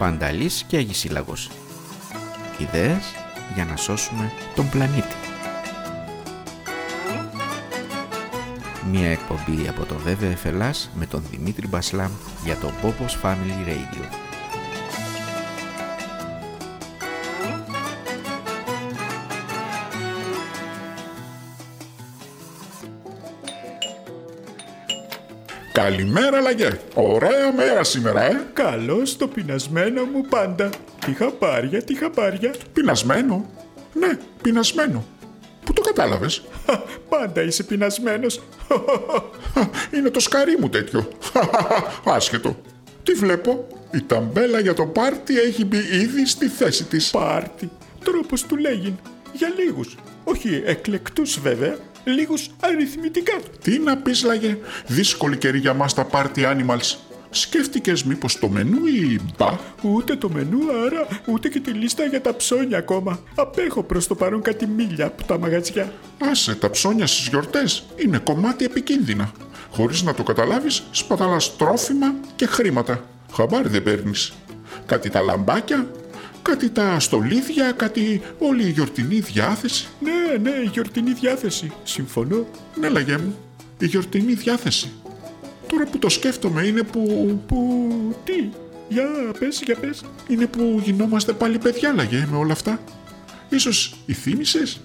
Πανταλής και Αγισίλαγος. Ιδέες για να σώσουμε τον πλανήτη. Μια εκπομπή από το ΒΒΕ Ελλάς με τον Δημήτρη Μπασλάμ για το Bobos Family Radio. Καλημέρα, Λαγέ. Ωραία μέρα σήμερα, ε. Καλώς το πεινασμένο μου πάντα. Τι χαπάρια, τι χαπάρια. Πεινασμένο. Ναι, πεινασμένο. Πού το κατάλαβες; Χα, Πάντα είσαι πεινασμένος. Είναι το σκαρί μου τέτοιο. Άσχετο. Τι βλέπω; Η ταμπέλα για το πάρτι έχει μπει ήδη στη θέση της. Πάρτι. Τρόπος του λέγειν. Για λίγους. Όχι εκλεκτούς βέβαια. Λίγους αριθμητικά. Τι να πεις, Λαγέ; Δύσκολη καιρή για μας τα party animals. Σκέφτηκες μήπως το μενού ή μπα; Ούτε το μενού, άρα ούτε και τη λίστα για τα ψώνια ακόμα. Απέχω προς το παρόν κάτι μίλια από τα μαγαζιά. Άσε, τα ψώνια στις γιορτές είναι κομμάτι επικίνδυνα. Χωρίς να το καταλάβεις, σπαταλάς τρόφιμα και χρήματα. Χαμπάρι δεν παίρνεις. Κάτι τα λαμπάκια, κάτι τα στολίδια, κάτι όλη η γιορτινή διάθεση. Ναι, ναι, η γιορτινή διάθεση. Συμφωνώ. Ναι, λαγέ μου, η γιορτινή διάθεση. Τώρα που το σκέφτομαι είναι που... Που... Τι; Για πες, για πες. είναι που γινόμαστε πάλι παιδιά, λαγέ, με όλα αυτά. Ίσως οι θύμησες,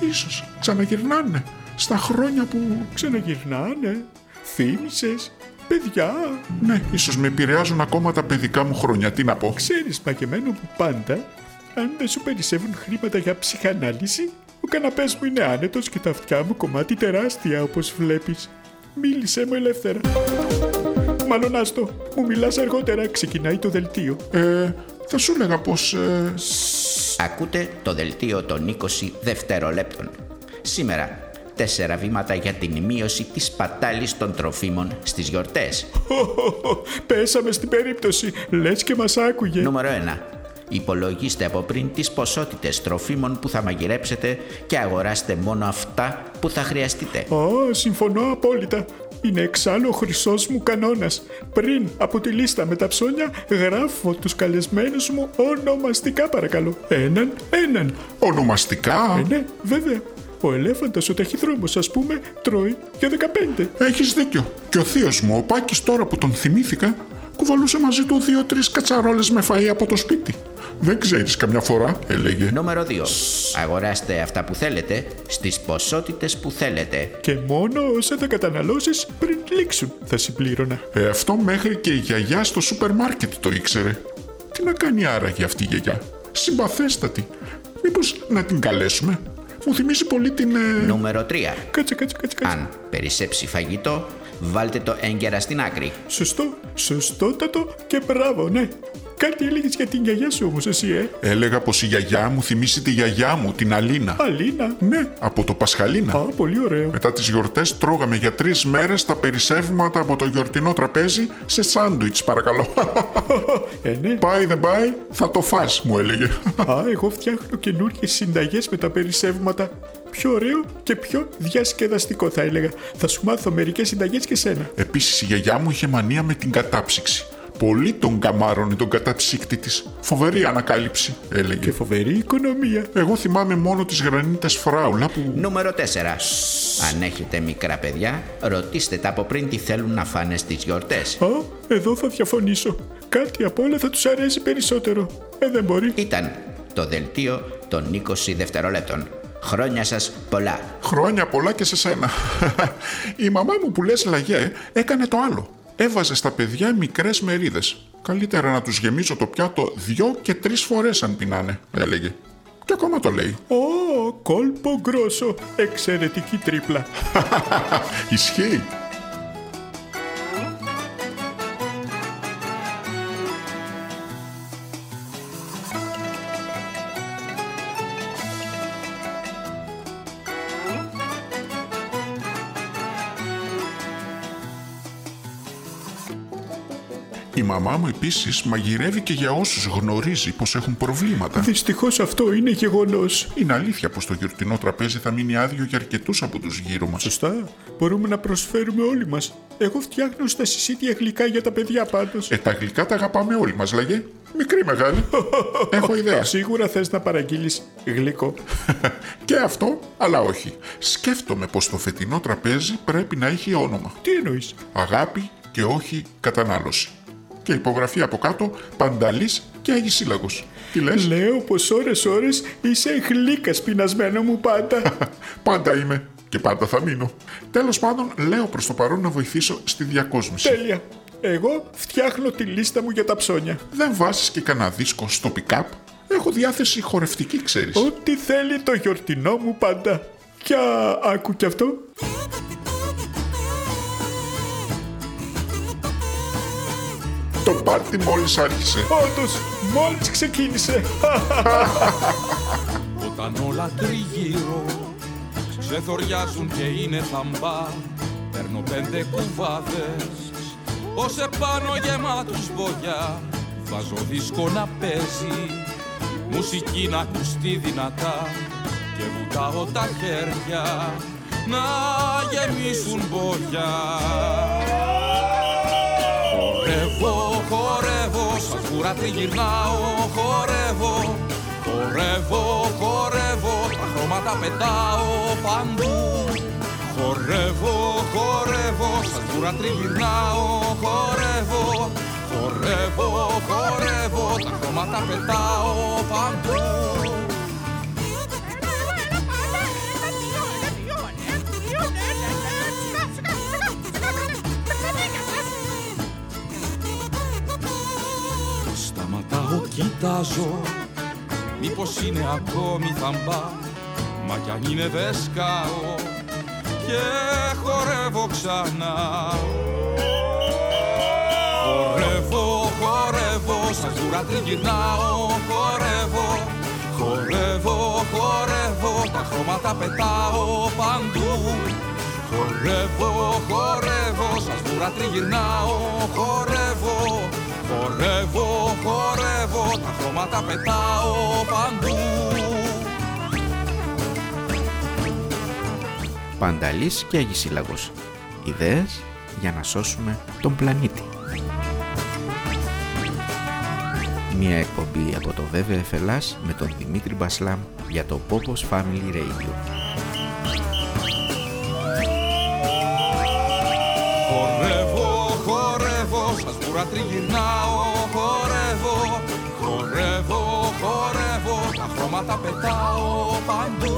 ίσως ξαναγυρνάνε στα χρόνια που... Ξαναγυρνάνε. Θύμησες. Παιδιά. Ναι, ίσως με επηρεάζουν ακόμα τα παιδικά μου χρόνια, τι να πω. Ξέρεις παγεμένο μου πάντα, αν δεν σου περισσεύουν χρήματα για ψυχανάλυση, ο καναπές μου είναι άνετος και τα αυτιά μου κομμάτι τεράστια όπως βλέπεις. Μίλησέ μου ελεύθερα. Μάλλον άστο, μου μιλάς αργότερα, ξεκινάει το δελτίο. Ε, θα σου έλεγα πως... ε, Ακούτε το δελτίο των 20 δευτερολέπτων. Σήμερα, τέσσερα βήματα για την μείωση της σπατάλης των τροφίμων στις γιορτές. Πέσαμε στην περίπτωση, λες και μας άκουγε. Νούμερο 1. Υπολογίστε από πριν τις ποσότητες τροφίμων που θα μαγειρέψετε και αγοράστε μόνο αυτά που θα χρειαστείτε. Α, συμφωνώ απόλυτα. Είναι εξάλλου ο χρυσός μου κανόνας. Πριν από τη λίστα με τα ψώνια, γράφω τους καλεσμένους μου ονομαστικά παρακαλώ. Έναν, έναν. ονομαστικά... Ε, ναι, βέβαια. Ο ελέφαντας, ο ταχυδρόμος, ας πούμε, τρώει για 15. Έχεις δίκιο. Και ο θείος μου, ο Πάκης τώρα που τον θυμήθηκα, κουβαλούσε μαζί του δύο-τρεις κατσαρόλες με φαΐ από το σπίτι. Δεν ξέρεις καμιά φορά, έλεγε. Νούμερο 2. Αγοράστε αυτά που θέλετε στις ποσότητες που θέλετε. Και μόνο όσα θα καταναλώσεις πριν λήξουν θα συμπλήρωνα. Ε, αυτό μέχρι και η γιαγιά στο σούπερ μάρκετ το ήξερε. Τι να κάνει άραγε αυτή η γιαγιά. Συμπαθέστατη. Μήπως να την καλέσουμε. Μου θυμίζει πολύ την... ε, Νούμερο 3. Κάτσε, κάτσε, κάτσε, κάτσε. Αν περισσέψει φαγητό, βάλτε το έγκαιρα στην άκρη. Σωστό, σωστότατο και μπράβο, ναι. Κάτι έλεγες για την γιαγιά σου όμως εσύ, ε; Έλεγα πως η γιαγιά μου θυμίσει τη γιαγιά μου, την Αλίνα. Αλίνα. Ναι, από το Πασχαλίνα. Α, πολύ ωραίο. Μετά τις γιορτές τρώγαμε για τρεις μέρες τα περισσεύματα από το γιορτινό τραπέζι σε σάντουιτς παρακαλώ. ε, ναι. Πάει δεν πάει, θα το φας μου έλεγε. Α, εγώ φτιάχνω καινούργιες συνταγές με τα περισσεύματα. Πιο ωραίο και πιο διασκεδαστικό θα έλεγα. Θα σου μάθω μερικές συνταγές και σένα. Επίσης η γιαγιά μου είχε μανία με την κατάψυξη. Πολύ τον καμάρωνε τον καταψύκτη της. Φοβερή ανακάλυψη, έλεγε. Και φοβερή οικονομία. Εγώ θυμάμαι μόνο τις γρανίτες φράουλα που... Νούμερο 4. Αν έχετε μικρά παιδιά, ρωτήστε τα από πριν τι θέλουν να φάνε στις γιορτές. Α, εδώ θα διαφωνήσω. Κάτι απ' όλα θα τους αρέσει περισσότερο. Ε, δεν μπορεί. Ήταν το δελτίο των 20 δευτερολέπτων. Χρόνια σας πολλά. Χρόνια πολλά και σε σένα. Η μαμά μου που λες λαγέ έκανε το άλλο. Έβαζε στα παιδιά μικρές μερίδες. Καλύτερα να τους γεμίζω το πιάτο δυο και τρεις φορές αν πεινάνε, έλεγε. Και ακόμα το λέει. Ω, κόλπο γκρόσο. Εξαιρετική τρίπλα. Ισχύει. Η μαμά μου επίσης μαγειρεύει και για όσους γνωρίζει πως έχουν προβλήματα. Δυστυχώς αυτό είναι γεγονός. Είναι αλήθεια πως το γιορτινό τραπέζι θα μείνει άδειο για αρκετούς από τους γύρω μας. Σωστά. Μπορούμε να προσφέρουμε όλοι μας. Εγώ φτιάχνω στα συσίτια γλυκά για τα παιδιά πάντως. Ε, τα γλυκά τα αγαπάμε όλοι μας, λέγε. Μικρή μεγάλη. Έχω ιδέα. Σίγουρα θες να παραγγείλεις γλυκό. και αυτό, αλλά όχι. Σκέφτομαι πως το φετινό τραπέζι πρέπει να έχει όνομα. Τι εννοείς; Αγάπη και όχι κατανάλωση. Και υπογραφή από κάτω Πανταλής και Αγισύλλαγος. Τι λες; Λέω πως ώρες ώρες είσαι γλύκας πεινασμένο μου πάντα. Πάντα είμαι και πάντα θα μείνω. Τέλος πάντων, λέω προς το παρόν να βοηθήσω στη διακόσμηση. Τέλεια. Εγώ φτιάχνω τη λίστα μου για τα ψώνια. Δεν βάζεις και κανένα δίσκο στο pick-up; Έχω διάθεση χορευτική, ξέρεις. Ό,τι θέλει το γιορτινό μου πάντα. Κι άκου κι αυτό. Το πάρτι μόλις άρχισε. Όντως, μόλις ξεκίνησε. Όταν όλα τριγύρω ξεθοριάζουν και είναι θαμπά Παίρνω πέντε κουβάδες ως επάνω γεμάτους βογιά Βάζω δίσκο να παίζει μουσική να ακουστεί δυνατά και βουτάω τα χέρια να γεμίσουν μπογιά Χορεύω, χορεύω, σαν κούρα τριγυρνάω, χορεύω. Χορεύω, χορεύω, τα χρώματα πετάω παντού. Χορεύω, χορεύω, σαν κούρα τριγυρνάω, χορεύω. Χορεύω, χορεύω, τα χρώματα πετάω παντού κοιτάζω Μήπως είναι ακόμη θαμπά Μα κι αν είναι δεν σκάω Και χορεύω ξανά. Χορεύω, χορεύω Σαν κούρα τριγυρνάω Χορεύω, χορεύω, χορεύω Τα χρώματα πετάω παντού. Χορεύω, χορεύω Σαν κούρα τριγυρνάω Χορεύω, Χορεύω, χορεύω, τα χρώματα πετάω παντού Πανταλής και Αγισύλλαγος. Ιδέες για να σώσουμε τον πλανήτη. Μια εκπομπή από το ΒΒΕ Ελλάς με τον Δημήτρη Μπασλάμ για το Popos Family Radio. Χορεύω, χορεύω, σαν σπούρα τριγυρνάω Χορεύω, χορεύω, χορεύω Τα χρώματα πετάω παντού.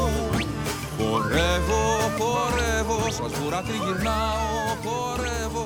Χορεύω, χορεύω, σαν σπούρα τριγυρνάω Χορεύω,